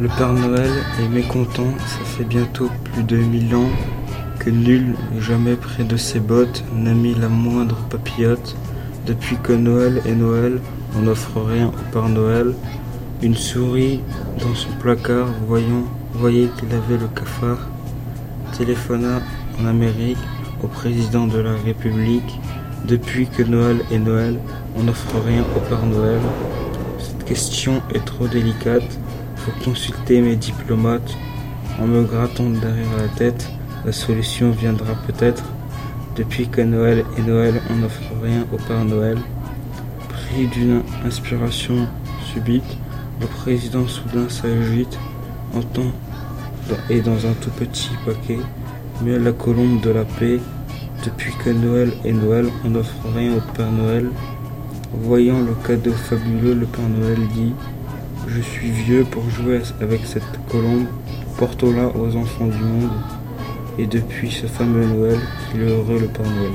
Le Père Noël est mécontent, ça fait bientôt plus de mille ans que nul jamais près de ses bottes n'a mis la moindre papillote. Depuis que Noël est Noël, on n'offre rien au Père Noël. Une souris dans son placard, voyant, voyait qu'il avait le cafard, téléphona en Amérique au président de la République. Depuis que Noël est Noël, on n'offre rien au Père Noël. Cette question est trop délicate, faut consulter mes diplomates. En me grattant derrière la tête, la solution viendra peut-être. Depuis que Noël est Noël, on n'offre rien au Père Noël. Pris d'une inspiration subite, le président soudain s'agite, entend et dans un tout petit paquet, met la colombe de la paix. Depuis que Noël est Noël, on n'offre rien au Père Noël. Voyant le cadeau fabuleux, le Père Noël dit Je suis vieux pour jouer avec cette colombe, portons-la aux enfants du monde. Et depuis ce fameux Noël, qu'il est heureux le Père Noël.